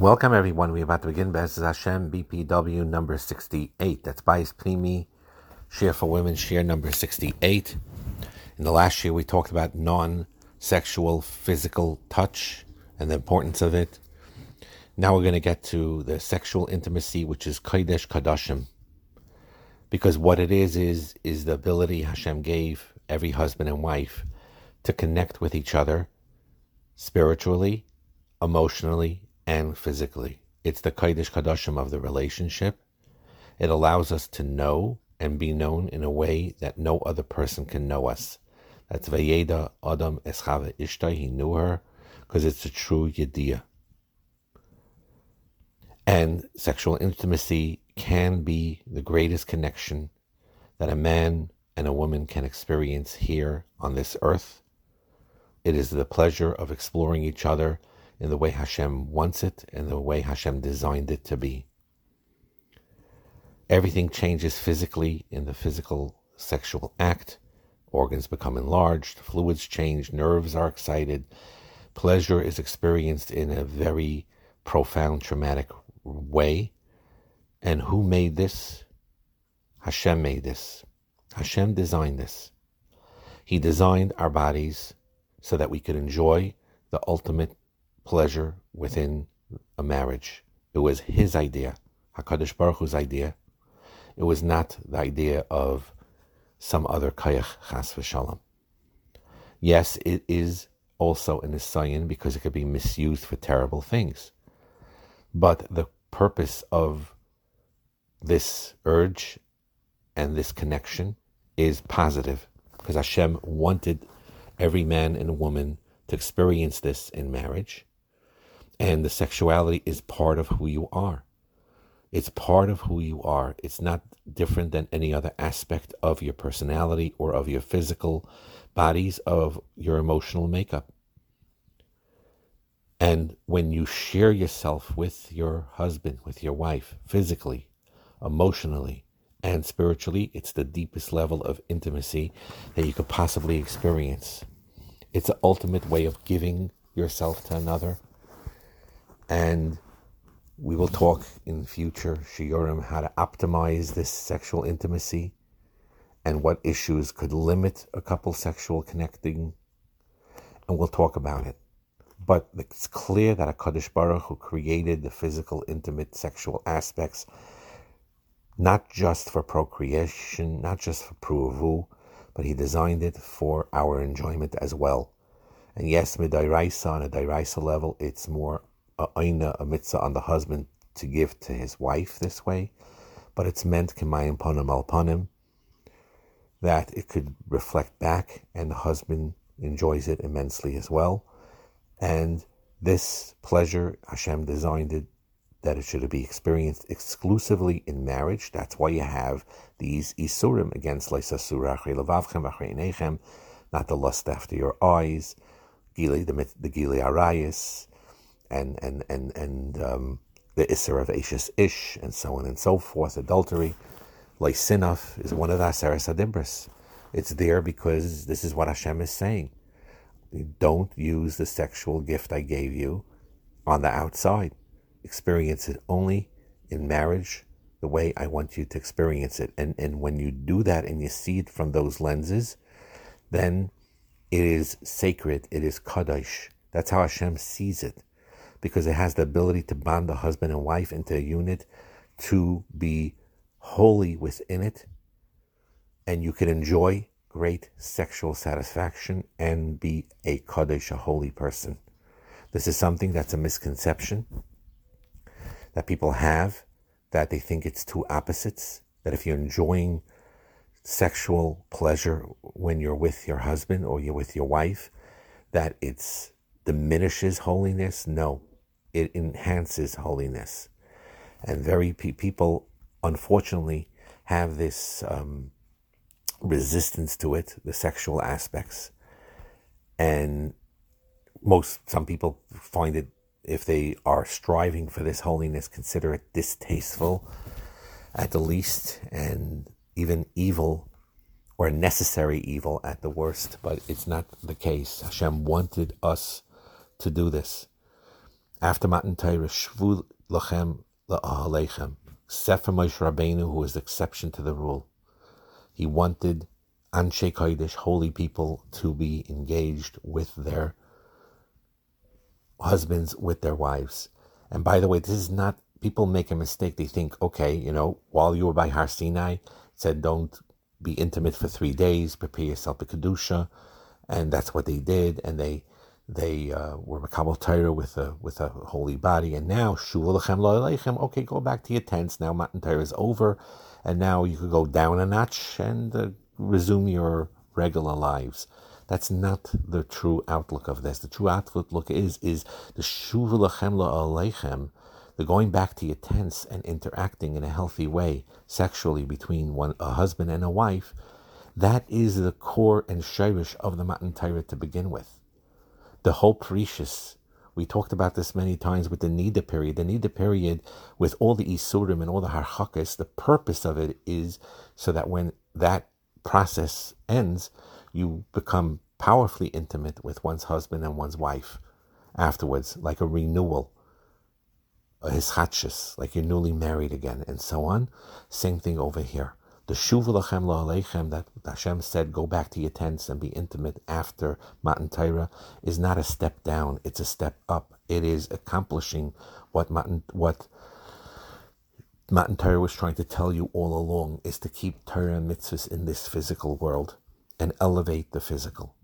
Welcome, everyone. We're about to begin Bez Hashem BPW number 68. That's Bayis Pnimi, Share for Women, Share number 68. In the last year, we talked about non sexual physical touch and the importance of it. Now we're going to get to the sexual intimacy, which is Kodesh Kadashim. Because what it is, is, is the ability Hashem gave every husband and wife to connect with each other spiritually, emotionally, and physically. It's the Kodesh Kadashim of the relationship. It allows us to know and be known in a way that no other person can know us. That's Vayeda Adam Eschava Ishtai. He knew her because it's a true Yediyah. And sexual intimacy can be the greatest connection that a man and a woman can experience here on this earth. It is the pleasure of exploring each other in the way Hashem wants it and the way Hashem designed it to be. Everything changes physically in the physical sexual act. Organs become enlarged, fluids change, nerves are excited. Pleasure is experienced in a very profound, traumatic way. And who made this? Hashem made this. Hashem designed this. He designed our bodies so that we could enjoy the ultimate pleasure within a marriage. It was his idea, Hakadosh Baruch Hu's idea. It was not the idea of some other kayach chas v'shalom. Yes, it is also an isayin because it could be misused for terrible things. But the purpose of this urge and this connection is positive because Hashem wanted every man and woman to experience this in marriage and the sexuality is part of who you are. It's part of who you are. It's not different than any other aspect of your personality or of your physical bodies, of your emotional makeup. And when you share yourself with your husband, with your wife, physically, emotionally, and spiritually, it's the deepest level of intimacy that you could possibly experience. It's the ultimate way of giving yourself to another and we will talk in future shiurim how to optimize this sexual intimacy and what issues could limit a couple sexual connecting, and we'll talk about it. But it's clear that a Hakadosh Baruch Hu created the physical, intimate, sexual aspects, not just for procreation, not just for pruvu, but He designed it for our enjoyment as well. And yes, midairaisa on a dairaisa level, it's more a aina, a mitzvah on the husband to give to his wife this way, but it's meant kemayim ponim al ponim, that it could reflect back and the husband enjoys it immensely as well. And this pleasure, Hashem designed it that it should be experienced exclusively in marriage. That's why you have these isurim against not the lust after your eyes, gili, the, the gili arayis, and and and and um, the Isser of Ashes Ish, and so on and so forth. Adultery, Lysinaf is one of the Aseres Adimbris. It's there because this is what Hashem is saying. Don't use the sexual gift I gave you on the outside. Experience it only in marriage the way I want you to experience it. And, and when you do that and you see it from those lenses, then it is sacred, it is Kaddish. That's how Hashem sees it because it has the ability to bond the husband and wife into a unit to be holy within it. And you can enjoy great sexual satisfaction and be a Kaddish, a holy person. This is something that's a misconception that people have, that they think it's two opposites, that if you're enjoying sexual pleasure when you're with your husband or you're with your wife, that it diminishes holiness. No, it enhances holiness. And very pe- people, unfortunately, have this um, resistance to it, the sexual aspects. And most, some people find it, if they are striving for this holiness, consider it distasteful at the least, and even evil or necessary evil at the worst. But it's not the case. Hashem wanted us to do this. After Matan Torah, Shvu Lachem La'ahalechem. Sefer Moshe Rabbeinu, who was the exception to the rule. He wanted Anshe Kodesh, holy people, to be engaged with their husbands, with their wives. And by the way, this is not, people make a mistake. They think, okay, you know, while you were by Har Sinai, said don't be intimate for three days, prepare yourself to Kedusha. And that's what they did. And they, they uh, were Makabal Torah with a with a holy body, and now Shuvah Okay, go back to your tents. Now Matan Torah is over, and now you could go down a notch and uh, resume your regular lives. That's not the true outlook of this. The true outlook is is the Shuvah Lechem the going back to your tents and interacting in a healthy way sexually between one a husband and a wife. That is the core and shirish of the Matan Torah to begin with the whole precious. We talked about this many times with the Nida period. The Nida period, with all the Isurim and all the Harchakas, the purpose of it is so that when that process ends, you become powerfully intimate with one's husband and one's wife afterwards, like a renewal, a hischatshis, like you're newly married again, and so on. Same thing over here. The shuvulachem la'alechem that Hashem said, go back to your tents and be intimate after Matan Torah is not a step down, it's a step up. It is accomplishing what Matan, what Matan Torah was trying to tell you all along, is to keep Torah and mitzvahs in this physical world and elevate the physical.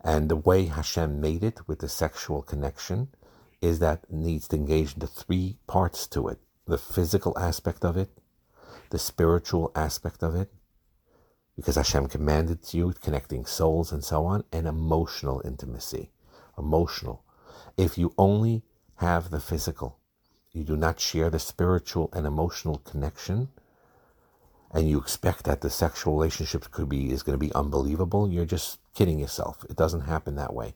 And the way Hashem made it with the sexual connection is that needs to engage the three parts to it the physical aspect of it, the spiritual aspect of it, because Hashem commanded you, connecting souls and so on, and emotional intimacy. Emotional. If you only have the physical, you do not share the spiritual and emotional connection, and you expect that the sexual relationship could be is going to be unbelievable, you're just kidding yourself. It doesn't happen that way.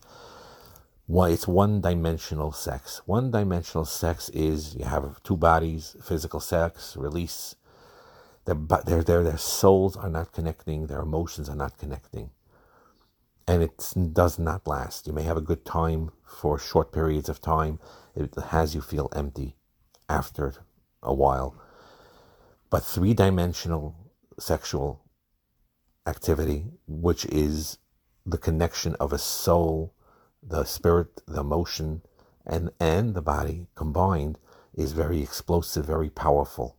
Why it's one dimensional sex. One dimensional sex is you have two bodies, physical sex, release, their, their, their, their souls are not connecting, their emotions are not connecting. And it does not last. You may have a good time for short periods of time. It has you feel empty after a while. But three dimensional sexual activity, which is the connection of a soul, the spirit, the emotion, and, and the body combined, is very explosive, very powerful.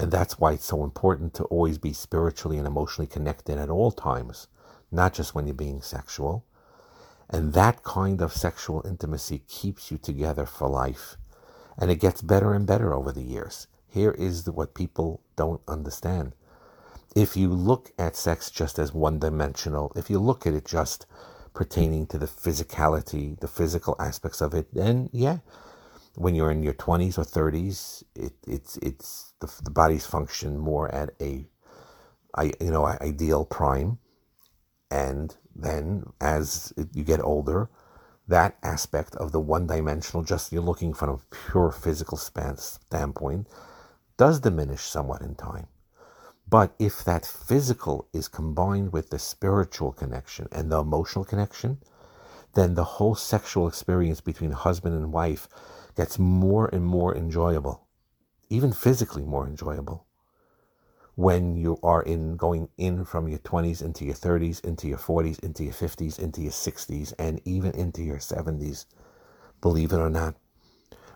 And that's why it's so important to always be spiritually and emotionally connected at all times, not just when you're being sexual. And that kind of sexual intimacy keeps you together for life. And it gets better and better over the years. Here is what people don't understand. If you look at sex just as one dimensional, if you look at it just pertaining to the physicality, the physical aspects of it, then yeah, when you're in your 20s or 30s, it, it's it's the, the body's function more at a, I you know ideal prime, and then as you get older, that aspect of the one-dimensional, just you're looking from a pure physical standpoint, does diminish somewhat in time. But if that physical is combined with the spiritual connection and the emotional connection, then the whole sexual experience between husband and wife gets more and more enjoyable, even physically more enjoyable. When you are in going in from your 20s into your 30s, into your 40s, into your 50s, into your 60s, and even into your 70s, believe it or not,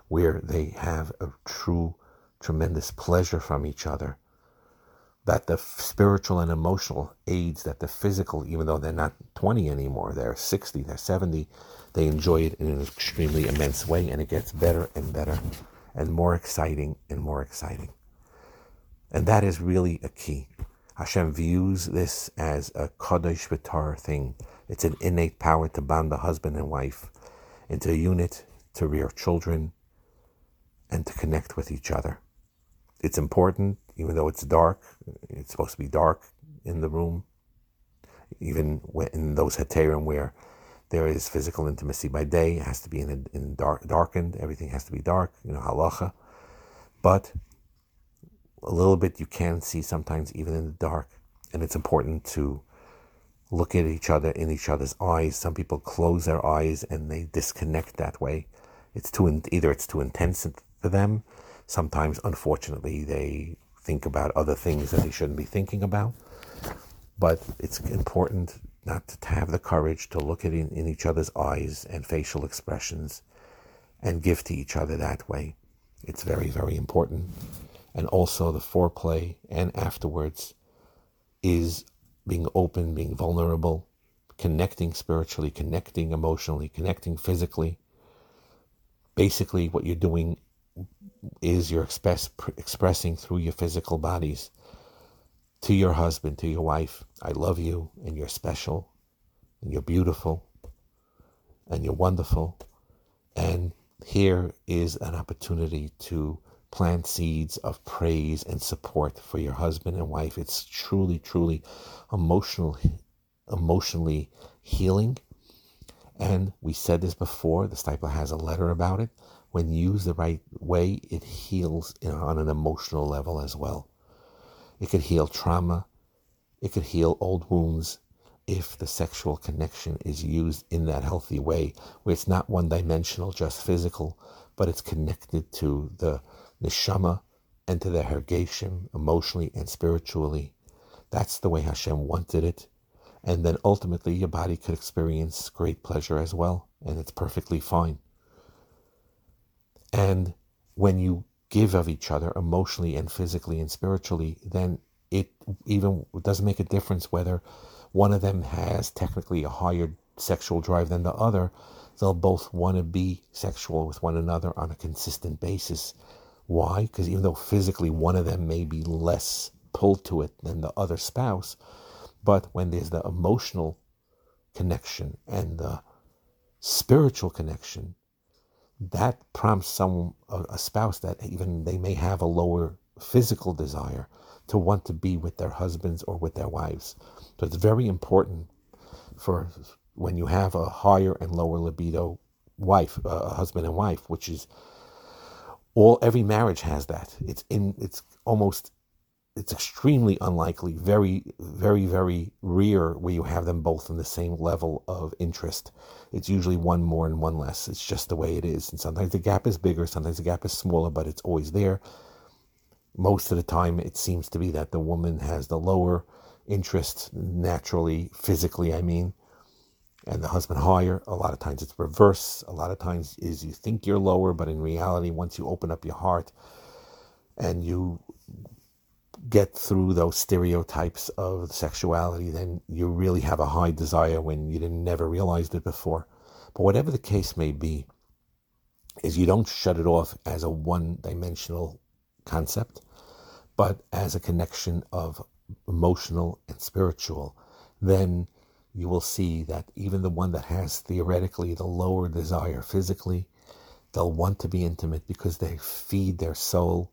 where they have a true, tremendous pleasure from each other that the spiritual and emotional aids that the physical, even though they're not 20 anymore, they're 60, they're 70, they enjoy it in an extremely immense way, and it gets better and better and more exciting and more exciting. And that is really a key. Hashem views this as a Kodesh Vitar thing. It's an innate power to bond the husband and wife into a unit, to rear children, and to connect with each other. It's important, even though it's dark. It's supposed to be dark in the room, even in those heterim where there is physical intimacy by day. It has to be in, in dark, darkened. Everything has to be dark. You know halacha, but a little bit you can see sometimes even in the dark, and it's important to look at each other in each other's eyes. Some people close their eyes and they disconnect that way. It's too either it's too intense for them. Sometimes, unfortunately, they think about other things that they shouldn't be thinking about. But it's important not to have the courage to look at in, in each other's eyes and facial expressions and give to each other that way. It's very, very important. And also the foreplay and afterwards is being open, being vulnerable, connecting spiritually, connecting emotionally, connecting physically. Basically, what you're doing is you're express, expressing through your physical bodies to your husband, to your wife, I love you, and you're special, and you're beautiful, and you're wonderful. And here is an opportunity to plant seeds of praise and support for your husband and wife. It's truly, truly emotional, emotionally healing. And we said this before, the Steipler has a letter about it. When used the right way, it heals on an emotional level as well. It could heal trauma. It could heal old wounds if the sexual connection is used in that healthy way, where it's not one dimensional, just physical, but it's connected to the neshama, and to the hergation, emotionally and spiritually. That's the way Hashem wanted it. And then ultimately, your body could experience great pleasure as well, and it's perfectly fine. And when you give of each other emotionally and physically and spiritually, then it even doesn't make a difference whether one of them has technically a higher sexual drive than the other. They'll both want to be sexual with one another on a consistent basis why? Because even though physically one of them may be less pulled to it than the other spouse, but when there's the emotional connection and the spiritual connection, that prompts some a, a spouse that even they may have a lower physical desire to want to be with their husbands or with their wives. So it's very important for when you have a higher and lower libido wife, uh, husband and wife, which is all every marriage has that. It's in it's almost it's extremely unlikely, very, very, very rare where you have them both in the same level of interest. It's usually one more and one less. It's just the way it is. And sometimes the gap is bigger, sometimes the gap is smaller, but it's always there. Most of the time, it seems to be that the woman has the lower interest naturally, physically, I mean, and the husband higher. A lot of times it's reverse. A lot of times is you think you're lower, but in reality, once you open up your heart and you get through those stereotypes of sexuality, then you really have a high desire when you didn't never realized it before. But whatever the case may be, is you don't shut it off as a one-dimensional concept, but as a connection of emotional and spiritual. Then you will see that even the one that has theoretically the lower desire physically, they'll want to be intimate because they feed their soul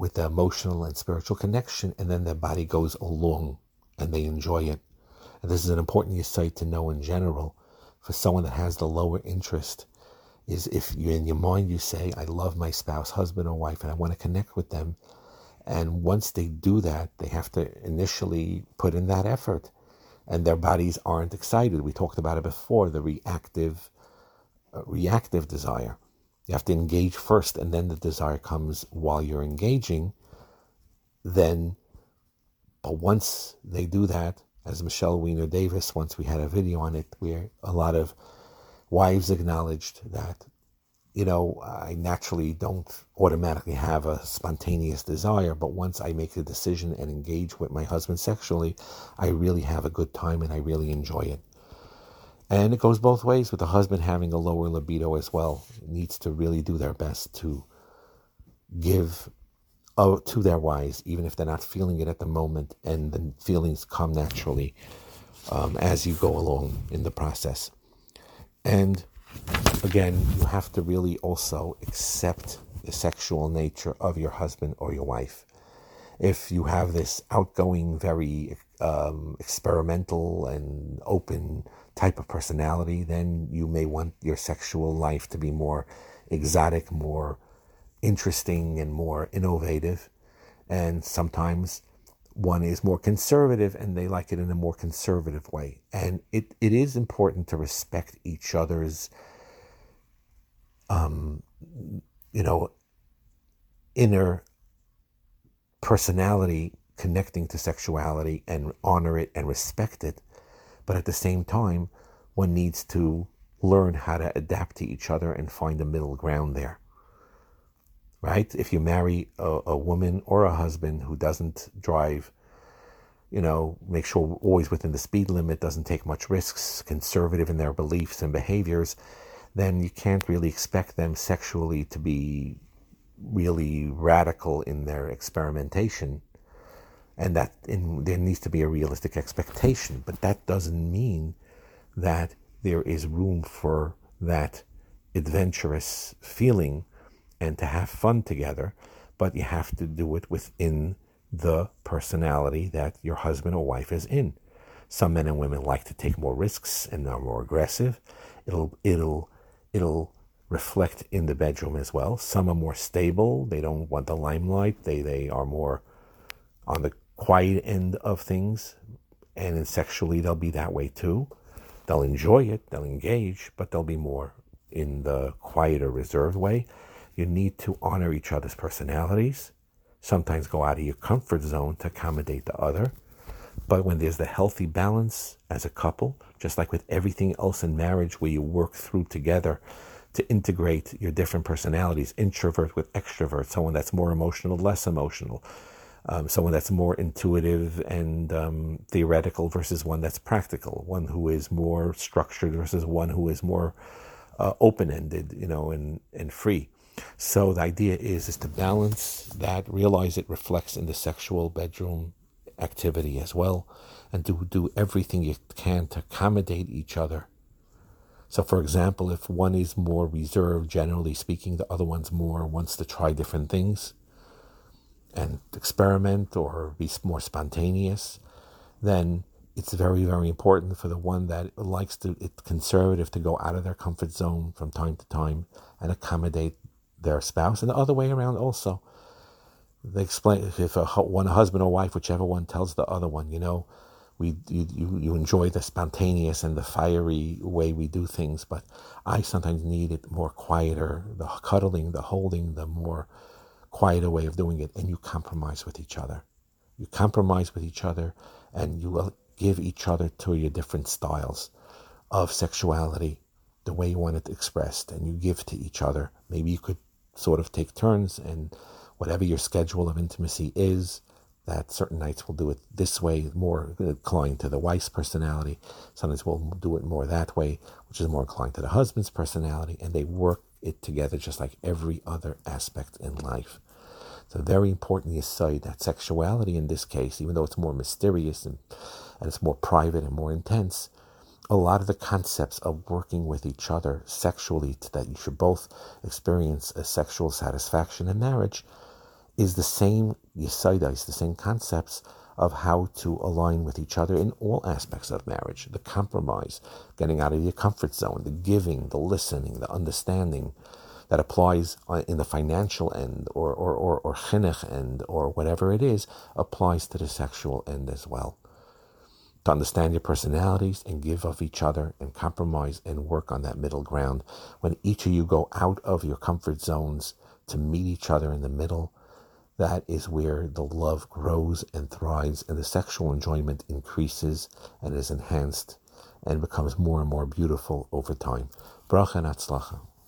with the emotional and spiritual connection, and then their body goes along and they enjoy it. And this is an important insight to know in general for someone that has the lower interest is if you in your mind you say, I love my spouse, husband or wife, and I want to connect with them. And once they do that, they have to initially put in that effort and their bodies aren't excited. We talked about it before, the reactive uh, reactive desire. You have to engage first and then the desire comes while you're engaging. Then but once they do that, as Michele Weiner Davis, once we had a video on it, where a lot of wives acknowledged that you know, I naturally don't automatically have a spontaneous desire, but once I make the decision and engage with my husband sexually, I really have a good time and I really enjoy it. And it goes both ways with the husband having a lower libido as well. It needs to really do their best to give to their wives, even if they're not feeling it at the moment, and the feelings come naturally um, as you go along in the process. And again, you have to really also accept the sexual nature of your husband or your wife. If you have this outgoing, very um, experimental and open type of personality, then you may want your sexual life to be more exotic, more interesting, and more innovative. And sometimes one is more conservative and they like it in a more conservative way. And it, it is important to respect each other's, um, you know, inner personality connecting to sexuality and honor it and respect it. But at the same time, one needs to learn how to adapt to each other and find a middle ground there. Right? If you marry a, a woman or a husband who doesn't drive, you know, make sure always within the speed limit, doesn't take much risks, conservative in their beliefs and behaviors, then you can't really expect them sexually to be really radical in their experimentation and that in, there needs to be a realistic expectation. But that doesn't mean that there is room for that adventurous feeling and to have fun together, but you have to do it within the personality that your husband or wife is in. Some men and women like to take more risks and are more aggressive. It'll it'll it'll reflect in the bedroom as well. Some are more stable. They don't want the limelight. They they are more on the quiet end of things. And in sexually they'll be that way too. They'll enjoy it, they'll engage, but they'll be more in the quieter, reserved way. You need to honor each other's personalities. Sometimes go out of your comfort zone to accommodate the other. But when there's the healthy balance as a couple, just like with everything else in marriage, where you work through together to integrate your different personalities, introvert with extrovert, someone that's more emotional, less emotional, um, someone that's more intuitive and um, theoretical versus one that's practical, one who is more structured versus one who is more uh, open-ended, you know, and, and free. So the idea is is to balance that, realize it reflects in the sexual bedroom activity as well, and to do everything you can to accommodate each other. So, for example, if one is more reserved, generally speaking, the other one's more wants to try different things and experiment or be more spontaneous, then it's very, very important for the one that likes to, it's conservative to go out of their comfort zone from time to time and accommodate their spouse, and the other way around also. They explain if a, one husband or wife, whichever one, tells the other one, you know, we you, you, you enjoy the spontaneous and the fiery way we do things, but I sometimes need it more quieter, the cuddling, the holding, the more quieter way of doing it, and you compromise with each other. You compromise with each other, and you will give each other to your different styles of sexuality, the way you want it expressed, and you give to each other. Maybe you could sort of take turns, and whatever your schedule of intimacy is, that certain nights we'll do it this way, more inclined to the wife's personality. Sometimes we'll do it more that way, which is more inclined to the husband's personality, and they work it together just like every other aspect in life. So very important you say that sexuality in this case, even though it's more mysterious and, and it's more private and more intense, a lot of the concepts of working with each other sexually that you should both experience a sexual satisfaction in marriage is the same Yesaida, is the same concepts of how to align with each other in all aspects of marriage the compromise, getting out of your comfort zone, the giving, the listening, the understanding that applies uh, in the financial end or, or, or, or chinuch end or whatever it is, applies to the sexual end as well. To understand your personalities and give of each other and compromise and work on that middle ground. When each of you go out of your comfort zones to meet each other in the middle, that is where the love grows and thrives and the sexual enjoyment increases and is enhanced and becomes more and more beautiful over time. Bracha and atzlacha.